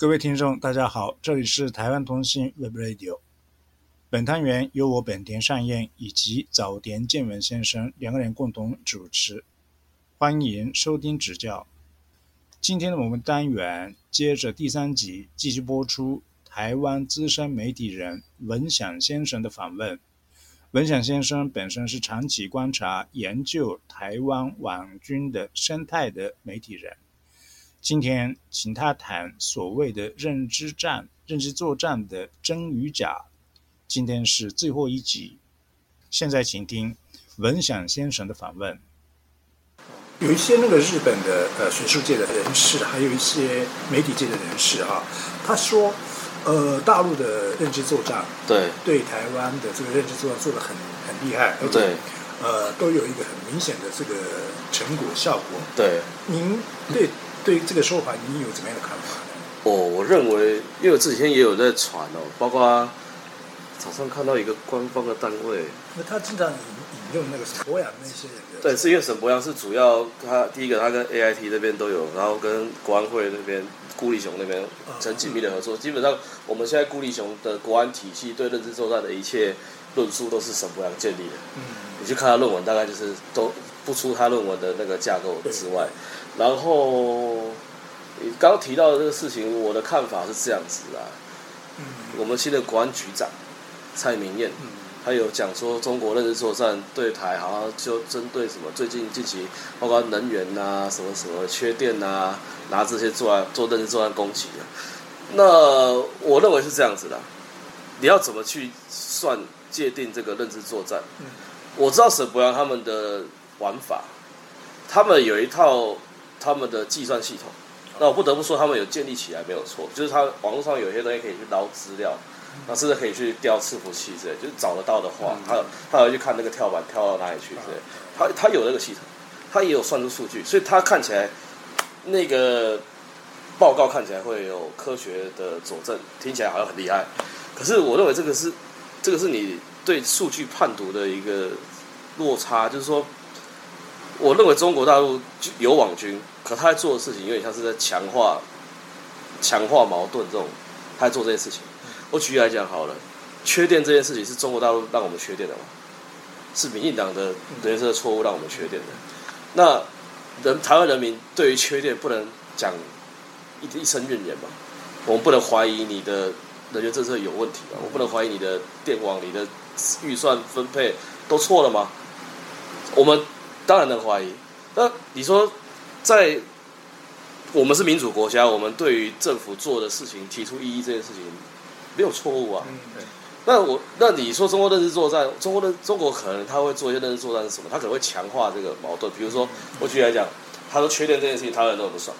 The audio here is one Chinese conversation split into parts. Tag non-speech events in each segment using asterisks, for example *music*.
各位听众，大家好，这里是台湾通信 Web Radio。本单元由我本田善彦以及早田健文先生两个人共同主持，欢迎收听指教。今天的我们单元接着第三集继续播出台湾资深媒体人文祥先生的访问。文祥先生本身是长期观察研究台湾网军的生态的媒体人。今天请他谈所谓的认知战、认知作战的真与假。今天是最后一集，现在请听文想先生的访问。有一些那个日本的呃学术界的人士，还有一些媒体界的人士啊，他说，呃，大陆的认知作战对对台湾的这个认知作战做的很很厉害，而且对呃都有一个很明显的这个成果效果。对，您对对这个说法，你有怎么样的看法？哦我认为，因为我这几天也有在传哦，包括早上看到一个官方的单位，那他经常引引用那个沈博洋那些人的，对，是因为沈博阳是主要，他第一个他跟 AIT 那边都有，然后跟国安会那边顾立雄那边很紧密的合作。基本上我们现在顾立雄的国安体系对认知作战的一切论述都是沈博阳建立的。嗯，你去看他论文，大概就是都不出他论文的那个架构之外。然后你刚刚提到的这个事情，我的看法是这样子啊。嗯我们新的国安局长蔡明燕，嗯他有讲说中国认知作战对台好像就针对什么最近近期包括能源呐、什么什么缺电呐、拿这些做来做认知作战攻击的。那我认为是这样子的，你要怎么去算界定这个认知作战？嗯我知道沈博阳他们的玩法，他们有一套他们的计算系统。那我不得不说，他们有建立起来没有错，就是他网络上有些东西可以去捞资料，那甚至可以去调伺服器之类，就是找得到的话，他他要去看那个跳板跳到哪里去之类，他他有那个系统，他也有算出数据，所以他看起来那个报告看起来会有科学的佐证，听起来好像很厉害。可是我认为这个是这个是你对数据判读的一个落差，就是说，我认为中国大陆有网军，可他在做的事情有点像是在强化强化矛盾这种，他在做这件事情。我举例来讲好了，缺电这件事情是中国大陆让我们缺电的吗？是民进党的人生的错误让我们缺电的。那人台湾人民对于缺电不能讲一一声怨言嘛？我们不能怀疑你的能源政策有问题嘛？我不能怀疑你的电网、你的预算分配都错了吗？我们当然能怀疑。那你说，在我们是民主国家，我们对于政府做的事情提出异议这件事情没有错误啊。嗯那我那你说中国认知作战，中国的中国可能他会做一些认知作战是什么？他可能会强化这个矛盾。比如说，我举例来讲，他说缺电这件事情，台湾人都很不爽，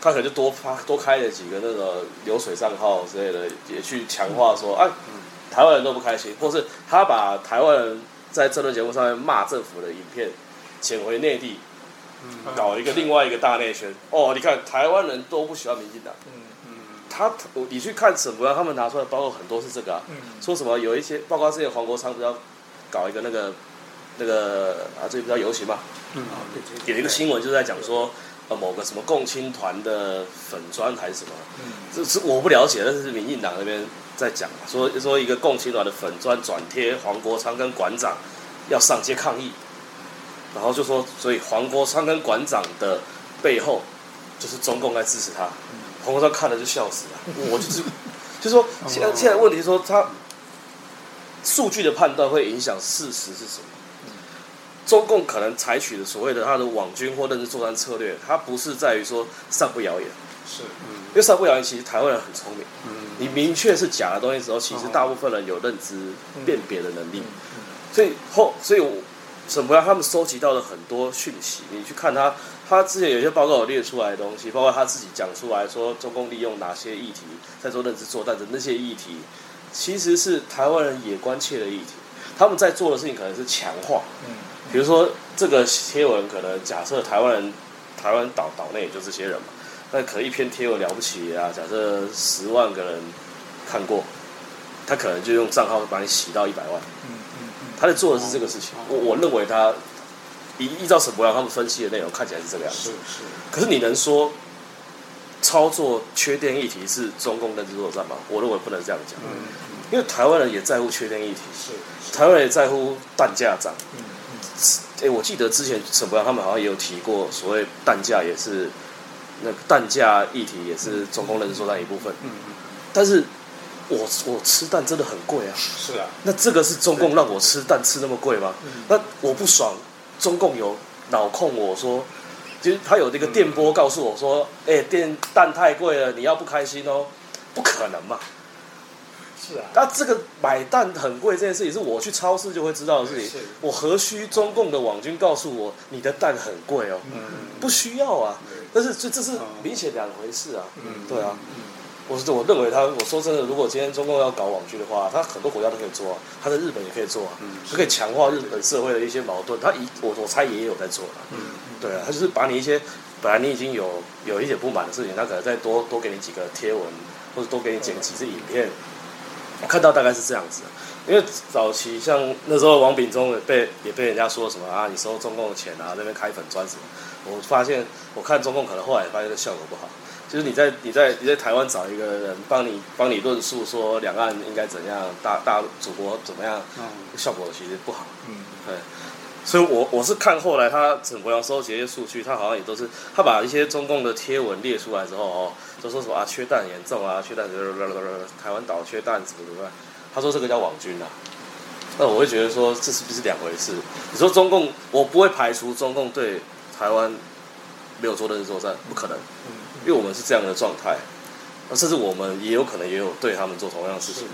他可能就多发多开了几个那个流水账号之类的，也去强化说，哎，台湾人都不开心，或是他把台湾人在政论节目上面骂政府的影片捡回内地，搞一个另外一个大内宣。哦，你看台湾人都不喜欢民进党。嗯他，你去看沈博阳他们拿出来包括很多是这个、啊，嗯。说什么有一些，包括之前黄国昌不是要搞一个那个那个啊，这个比较游行嘛，嗯。啊对对有一个新闻就是在讲说，呃，某个什么共青团的粉砖还是什么，嗯。这是我不了解，但是是民进党那边在讲嘛，说说一个共青团的粉砖转贴黄国昌跟馆长要上街抗议，然后就说，所以黄国昌跟馆长的背后就是中共在支持他。黄国昌看了就笑死了，我就是，就是说 *laughs* 现在现在问题是说他数据的判断会影响事实是什么？中共可能采取的所谓的他的网军或认知作战策略，它不是在于说散布谣言，是因为散布谣言其实台湾人很聪明，你明确是假的东西之后，其实大部分人有认知辨别的能力，所以后所以我沈博阳他们收集到了很多讯息，你去看他，他之前有些报告有列出来的东西，包括他自己讲出来说中共利用哪些议题在做认知作战的那些议题，其实是台湾人也关切的议题，他们在做的事情可能是强化，嗯。比如说这个贴文可能假设台湾人台湾岛岛内也就这些人嘛，那可能一篇贴文了不起啊，假设十万个人看过，他可能就用账号把你洗到一百万。嗯嗯他在做的是这个事情。我我认为他依依照沈博阳他们分析的内容看起来是这个样子。是是可是你能说操作缺电议题是中共认知作战吗？我认为不能这样讲，因为台湾人也在乎缺电议题，是台湾人也在乎蛋价涨。嗯哎、我记得之前沈博阳他们好像也有提过，所谓蛋价也是那个蛋价议题也是中共认知作战一部分。嗯但是我我吃蛋真的很贵啊，是啊，那这个是中共让我吃蛋吃那么贵吗？嗯那我不爽，中共有脑控我说，就是他有那个电波告诉我说，哎、电蛋太贵了，你要不开心哦，不可能嘛。是啊，那这个买蛋很贵这件事情，是我去超市就会知道的事情。我何须中共的网军告诉我你的蛋很贵哦？嗯不需要啊。但是这这是明显两回事啊。嗯对啊，我是我认为他，我说真的，如果今天中共要搞网军的话，他很多国家都可以做啊，他在日本也可以做啊，他可以强化日本社会的一些矛盾。他一我我猜也有在做啊。对啊，他就是把你一些本来你已经有有一些不满的事情，他可能再多多给你几个贴文，或者多给你剪几支影片。我看到大概是这样子，因为早期像那时候王炳忠也被也被人家说什么啊，你收中共的钱啊，那边开粉砖什么。我发现我看中共可能后来也发现这效果不好，就是你在你在你在台湾找一个人帮你帮你论述说两岸应该怎样，大大祖国怎么样，效果其实不好。嗯对，所以我我是看后来他陈国阳收集一些数据，他好像也都是他把一些中共的贴文列出来之后哦，就说什么啊缺蛋严重啊，缺蛋台湾岛缺蛋什么什么，他说这个叫网军啊。那我会觉得说这是不是两回事？你说中共，我不会排除中共对台湾没有做认知作战，不可能，因为我们是这样的状态，那甚至我们也有可能也有对他们做同样的事情，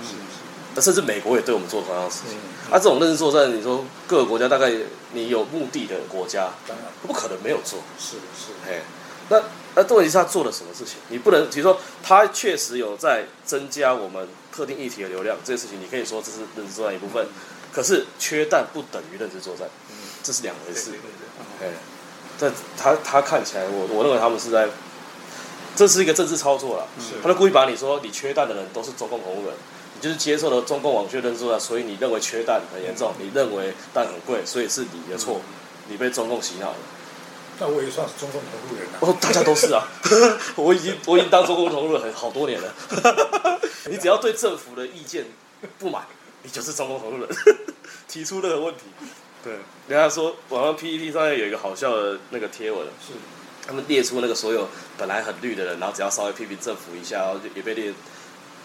那甚至美国也对我们做同样的事情。啊，这种认知作战，你说各个国家大概你有目的的国家，当然不可能没有做。是是，嘿，那那问题是他做了什么事情？你不能，比如说他确实有在增加我们特定议题的流量，这件事情你可以说这是认知作战一部分。可是缺蛋不等于认知作战，这是两回事。哎，但他他看起来，我我认为他们是在，这是一个政治操作了。他就故意把你说你缺蛋的人都是中共同路人，你就是接受了中共网军认知作战，所以你认为缺蛋很严重，你认为蛋很贵，所以是你的错，你被中共洗脑了。那我也算是中共同路人了。哦，大家都是啊，*laughs* 我已经我已经当中共同路人很好多年了。*laughs* 你只要对政府的意见不满，你就是中共同路人，*laughs* 提出任何问题。对，人家说网上 PPT 上面有一个好笑的那个贴文，是他们列出那个所有本来很绿的人，然后只要稍微批评政府一下，然后就也被列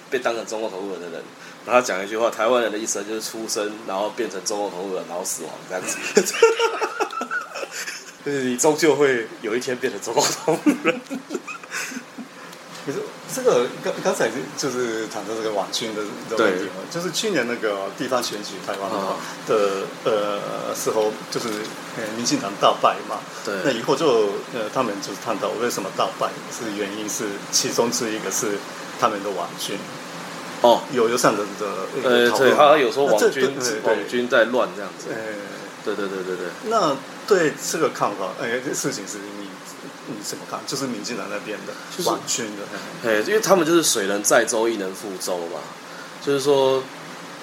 被当成中共同路人的人。然后讲一句话：台湾人的一生就是出生，然后变成中共同路人，然后死亡这样子。*laughs* 就是你终究会有一天变成中共同路人。*laughs* 可是这个刚刚才就是谈到这个网军的的问题嘛，就是去年那个地方选举台湾的话的呃时候，就是呃民进党大败嘛，对。那以后就呃他们就是探讨为什么大败，是原因是其中之一个是他们的网军哦，有有这样的的一呃，对，个讨论，好像有说网军网军在乱这样子。呃，对对对对对。那对这个看法，哎、这事情是你你怎么看？就是民进党那边的就是网军的，哎，因为他们就是水能载舟，亦能覆舟嘛，就是说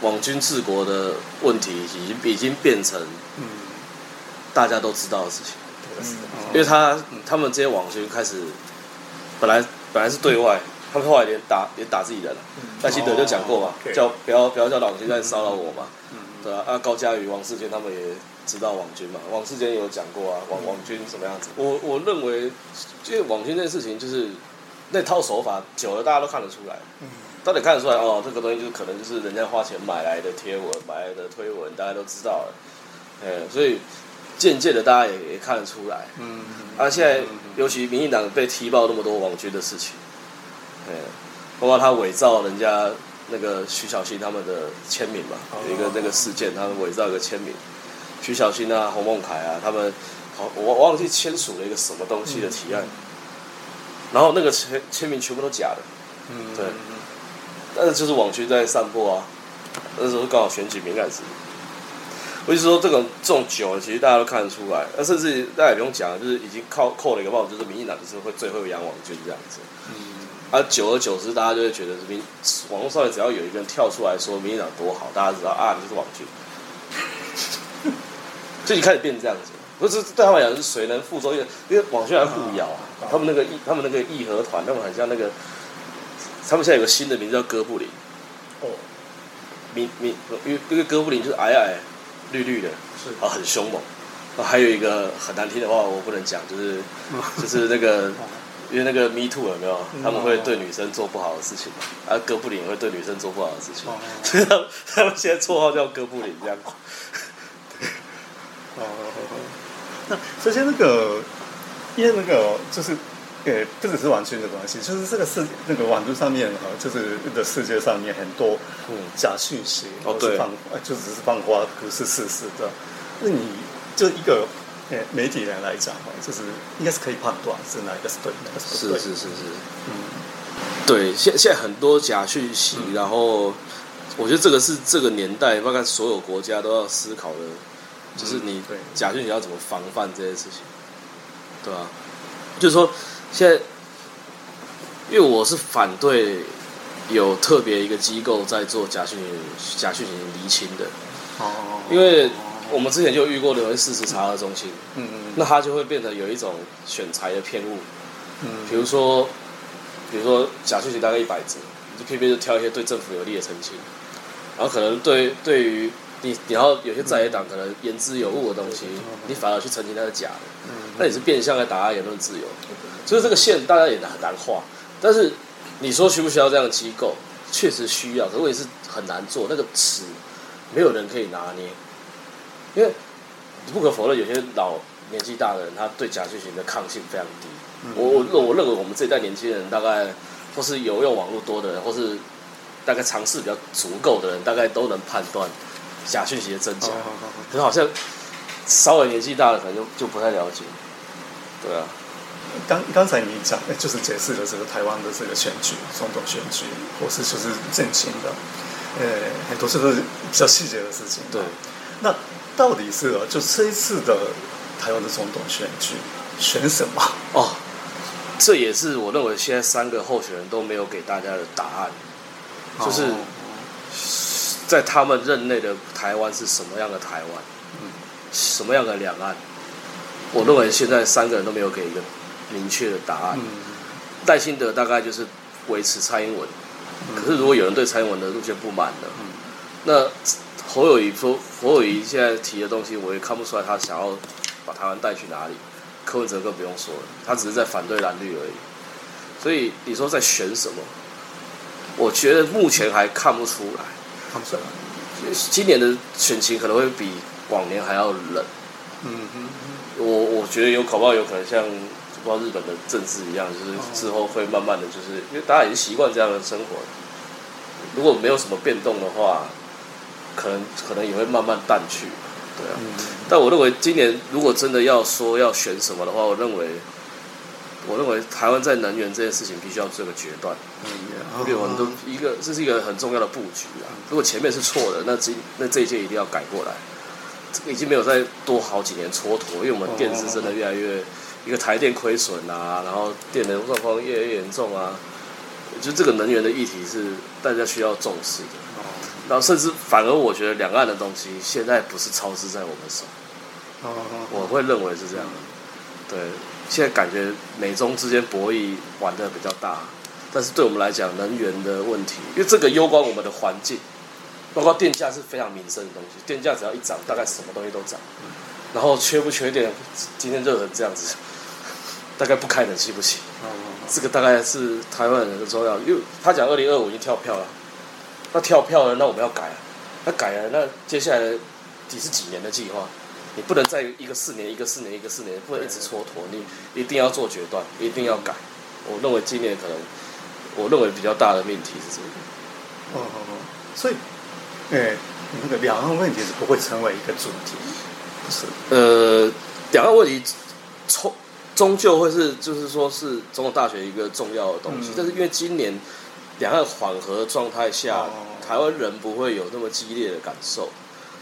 网军治国的问题已经已经变成嗯，大家都知道的事情，嗯因为他他们这些网军开始本来本来是对外，他们后来连打连打自己人。了。赖清德就讲过嘛哦叫不要不要叫网军在骚扰我嘛，嗯。对啊，啊高嘉瑜、王世坚他们也知道网军嘛，王世坚也有讲过啊，网网军什么样子。我我认为，因为网军这件事情就是那套手法久了，大家都看得出来。嗯到底看得出来哦，这个东西就是可能就是人家花钱买来的贴文、买来的推文，大家都知道了。哎，所以渐渐的大家也也看得出来。嗯啊，现在尤其民进党被踢爆那么多网军的事情，哎，包括他伪造人家那个徐小新他们的签名嘛，有一个那个事件，他们伪造一个签名，徐小新啊、洪孟凯啊，他们好我忘记签署了一个什么东西的提案，然后那个签签名全部都假的，嗯对但是就是网军在散播啊，那时候刚好选举敏感时。我就说这种这种久了，其实大家都看得出来，那甚至大家也不用讲，就是已经靠扣了一个帽子，就是民进党就是会最会养网军这样子。啊，久而久之，大家就会觉得民网络上面只要有一个人跳出来说民进党多好，大家知道啊，你就是网军，就已经开始变成这样子。不是对他们来讲是谁能复州，因为因为网宣还互咬啊，他们那个义他们那个义和团，他们很像那个，他们现在有个新的名字叫哥布林，哦，名名因为因为哥布林就是矮矮绿绿的，是啊很凶猛，啊还有一个很难听的话我不能讲，就是就是那个。因为那个 Me Too 有没有？他们会对女生做不好的事情嘛？而哥布林也会对女生做不好的事情，所以 *laughs* 他们他们现在绰号叫哥布林这样。哦，那首先那个，因为那个就是，呃，不只是完全的关系，就是这个世那个网络上面哈，就是的世界上面很多嗯假讯息，哦对放，呃就只是放花，不是事实的。那你就一个呃媒体人来讲哈，就是应该是可以判断是哪一个是对，哪个是不对。是是是是，嗯，对，现现在很多假讯息，然后我觉得这个是这个年代大概所有国家都要思考的，就是你假讯息要怎么防范这些事情，对吧、就是说现在，因为我是反对有特别一个机构在做假讯息假讯息厘清的，哦，因为我们之前就遇过的事实查核中心，嗯嗯那它就会变得有一种选材的偏误，嗯。比如说，比如说假讯息大概一百则，你就偏偏就挑一些对政府有利的澄清，然后可能对对于你，然后有些在野党可能言之有物的东西，你反而去澄清它是假的，那也是变相在打压言论自由。所以这个线大家也很难画，但是你说需不需要这样的机构？确实需要，可是问题是很难做，那个尺没有人可以拿捏，因为不可否认，有些老年纪大的人，他对假讯息的抗性非常低。我我我认为我们这一代年轻人，大概或是有用网络多的人，或是大概尝试比较足够的人，大概都能判断假讯息的真假。可是好像稍微年纪大了，可能就就不太了解。对啊，刚刚才你讲，哎就是解释了这个台湾的这个选举、总统选举，或是就是政情的，呃，很多是都是比较细节的事情。对，那到底是啊就这一次的台湾的总统选举选什么？哦，这也是我认为现在三个候选人都没有给大家的答案，就是哦在他们任内的台湾是什么样的台湾，什么样的两岸？我认为现在三个人都没有给一个明确的答案。嗯赖清德大概就是维持蔡英文，可是如果有人对蔡英文的路线不满了，嗯那侯友谊说侯友谊现在提的东西，我也看不出来他想要把台湾带去哪里。柯文哲更不用说了，他只是在反对蓝绿而已。所以你说在选什么？我觉得目前还看不出来。今年的选情可能会比往年还要冷。嗯哼我我觉得有搞不好有可能像不知道日本的政治一样，就是之后会慢慢的就是因为大家已经习惯这样的生活，如果没有什么变动的话，可能可能也会慢慢淡去。对啊，嗯。但我认为今年如果真的要说要选什么的话，我认为我认为台湾在能源这件事情必须要做个决断。嗯因为我们都一个这是一个很重要的布局啊。如果前面是错的，那这那这一届一定要改过来。这个已经没有再多好几年蹉跎，因为我们电子真的越来越一个台电亏损啊，然后电能状况越来越严重啊。我觉得这个能源的议题是大家需要重视的。然后甚至反而我觉得两岸的东西现在不是操之在我们手，哦我会认为是这样的。对，现在感觉美中之间博弈玩的比较大，但是对我们来讲，能源的问题，因为这个攸关我们的环境，包括电价是非常民生的东西，电价只要一涨，大概什么东西都涨。然后缺不缺电，今天热成这样子，*laughs* 大概不开冷气不行。这个大概是台湾人的重要，因为他讲二零二五已经跳票了，那跳票了，那我们要改啊，那改了，那接下来几十几年的计划？你不能再一个四年一个四年一个四年，不能一直蹉跎，你一定要做决断，一定要改。我认为今年可能，我认为比较大的命题是这个。哦哦哦，所以，哎，那个两岸问题是不会成为一个主题，不是？呃，两岸问题终终究会是，就是说是中国大学一个重要的东西。嗯但是因为今年两岸缓和的状态下，哦台湾人不会有那么激烈的感受。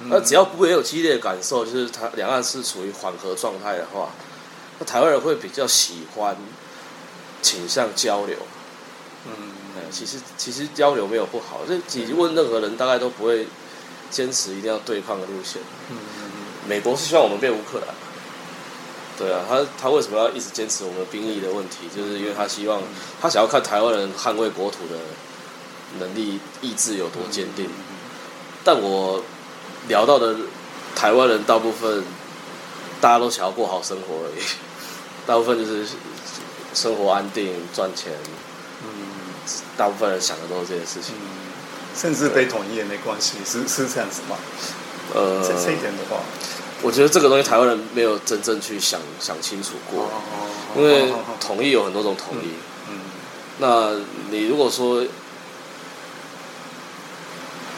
嗯那只要不会有激烈的感受，就是他两岸是处于缓和状态的话，那台湾人会比较喜欢倾向交流。嗯呃其实其实交流没有不好，这你问任何人，大概都不会坚持一定要对抗的路线。嗯美国是希望我们变乌克兰，对啊，他他为什么要一直坚持我们兵役的问题？就是因为他希望他想要看台湾人捍卫国土的能力意志有多坚定。但我聊到的台湾人大部分大家都想要过好生活而已，*laughs* 大部分就是生活安定赚钱。嗯，大部分人想的都是这件事情。嗯甚至被统一也没关系，是是这样子吗？呃，这这一点的话。我觉得这个东西台湾人没有真正去想想清楚过，因为统一有很多种统一。嗯，那你如果说，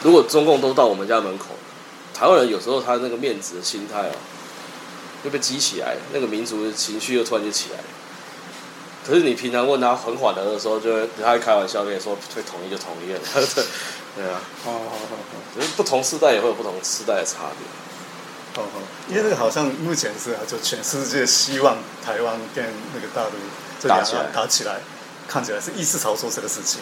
如果中共都到我们家门口，台湾人有时候他那个面子的心态哦，就被激起来，那个民族的情绪又突然就起来了。可是你平常问他很缓和的时候，就会他会开玩笑跟你说，会同意就同意了。*laughs* 对啊，哦，就是不同时代也会有不同时代的差别。哦因为这个好像目前是啊，就全世界希望台湾跟那个大陆打起来，打起来，看起来是意识操作这个事情。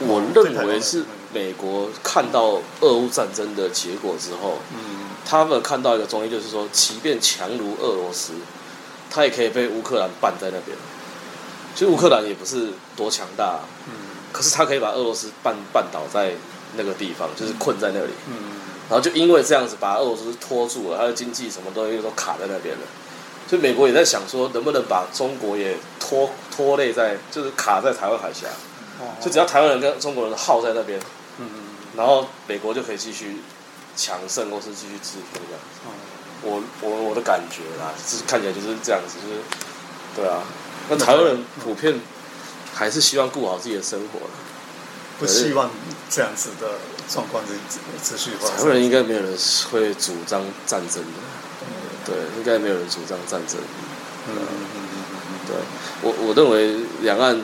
我认为是美国看到俄乌战争的结果之后，嗯，他们看到一个中医，就是说，即便强如俄罗斯，他也可以被乌克兰绊在那边。其实乌克兰也不是多强大，嗯，可是他可以把俄罗斯绊绊倒在那个地方，就是困在那里，嗯。然后就因为这样子把俄罗斯拖住了，他的经济什么东西都卡在那边了，所以美国也在想说，能不能把中国也拖拖累在，就是卡在台湾海峡，就只要台湾人跟中国人耗在那边，然后美国就可以继续强盛或是继续制服这样子。我我我的感觉啦，就是看起来就是这样子，就是对啊，那台湾人普遍还是希望过好自己的生活的。不希望这样子的状况持持续发生。台湾人应该没有人会主张战争的，对，应该没有人主张战争。嗯对我我认为两岸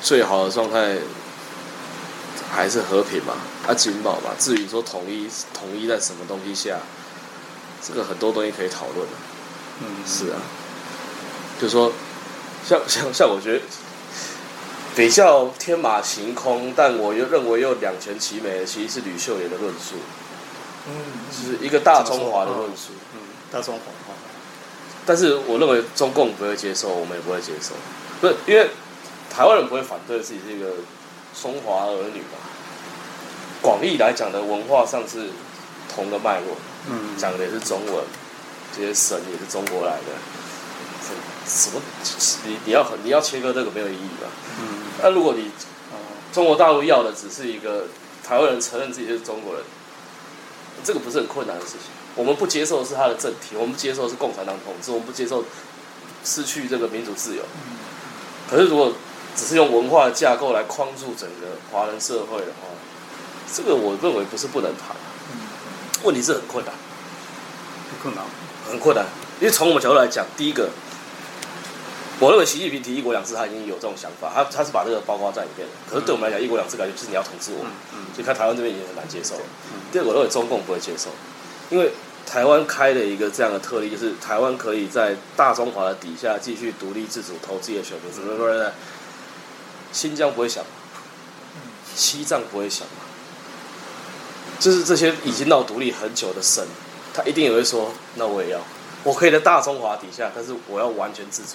最好的状态还是和平嘛，啊，紧保嘛。至于说统一统一在什么东西下，这个很多东西可以讨论。嗯，是啊，就说像像像我觉得。比较天马行空，但我又认为又两全其美的，其实是吕秀莲的论述。嗯，是一个大中华的论述。嗯，大中华。但是我认为中共不会接受，我们也不会接受。不是因为台湾人不会反对自己是一个中华儿女嘛？广义来讲的文化上是同个脉络。嗯，讲的也是中文，这些神也是中国来的。什么？你你要你要切割这个没有意义吧？嗯。那如果你中国大陆要的只是一个台湾人承认自己是中国人，这个不是很困难的事情。我们不接受的是他的政体，我们接受的是共产党统治，我们不接受失去这个民主自由。可是如果只是用文化的架构来框住整个华人社会的话，这个我认为不是不能谈。问题是很困难，很困难，很困难。因为从我们角度来讲，第一个。我认为习近平提一国两制，他已经有这种想法，他他是把这个包括在里面的。可是对我们来讲，一国两制感觉就是你要统治我，所以看台湾这边已经很难接受了。第二个，我认为中共不会接受，因为台湾开了一个这样的特例，就是台湾可以在大中华的底下继续独立自主投自己的选民。什么说呢？新疆不会想，西藏不会想就是这些已经闹独立很久的省，他一定也会说：那我也要，我可以在大中华底下，但是我要完全自主。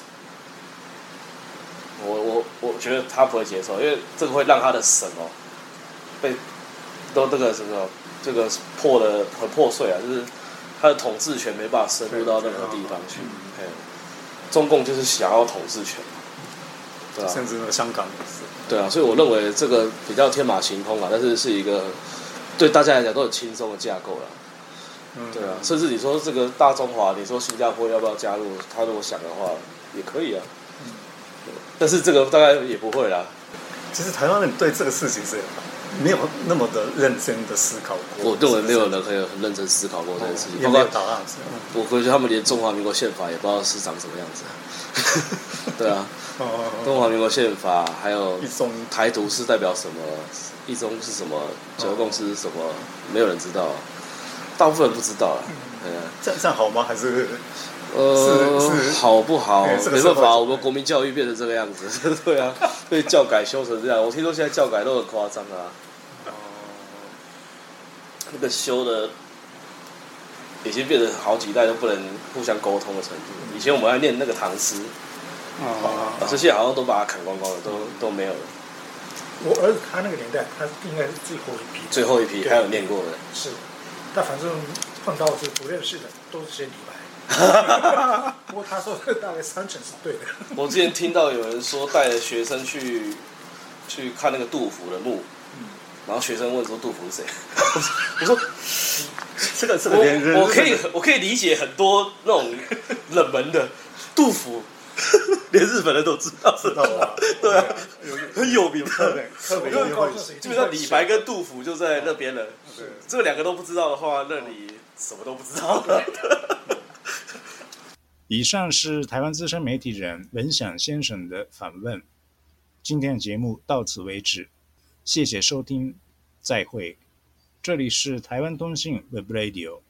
我我我觉得他不会接受，因为这个会让他的神哦，被都这个什么这个破的很破碎啊，就是他的统治权没办法深入到任何地方去。哎，中共就是想要统治权，对啊，甚至香港也是。对啊，所以我认为这个比较天马行空啊，但是是一个对大家来讲都很轻松的架构了。嗯，对啊，甚至你说这个大中华，你说新加坡要不要加入？他如果想的话，也可以啊。但是这个大概也不会啦。其实台湾人对这个事情是没有那么的认真的思考过。我认为没有人可以很认真思考过这件事情。答案我回去他们连中华民国宪法也不知道是长什么样子。*laughs* 对啊。中华民国宪法还有一中台独是代表什么？一中是什么？九个共识是什么？没有人知道，大部分人不知道啊。这样这样好吗？还是？呃，好不好？没办法，我们国民教育变成这个样子，*laughs* 对啊，被教改修成这样。我听说现在教改都很夸张啊。哦。那个修的，已经变成好几代都不能互相沟通的程度。以前我们还念那个唐诗，啊啊，这些好像都把它砍光光了，都都没有了。我儿子他那个年代，他应该是最后一批，最后一批对还有念过的，是，但反正碰到是不认识的，都是些李白。*laughs* 不过他说的大概三成是对的。我之前听到有人说带着学生去去看那个杜甫的墓，然后学生问说杜甫是谁？*laughs* 我说这个这个连我我可以我可以理解很多那种冷门的杜甫，*laughs* 连日本人都知道，知道吗对啊，很有名特别特别我一定会基本上李白跟杜甫就在那边了。对。这两个都不知道的话，那你什么都不知道了。以上是台湾资深媒体人文想先生的访问。今天的节目到此为止，谢谢收听，再会。这里是台湾通信 Web Radio。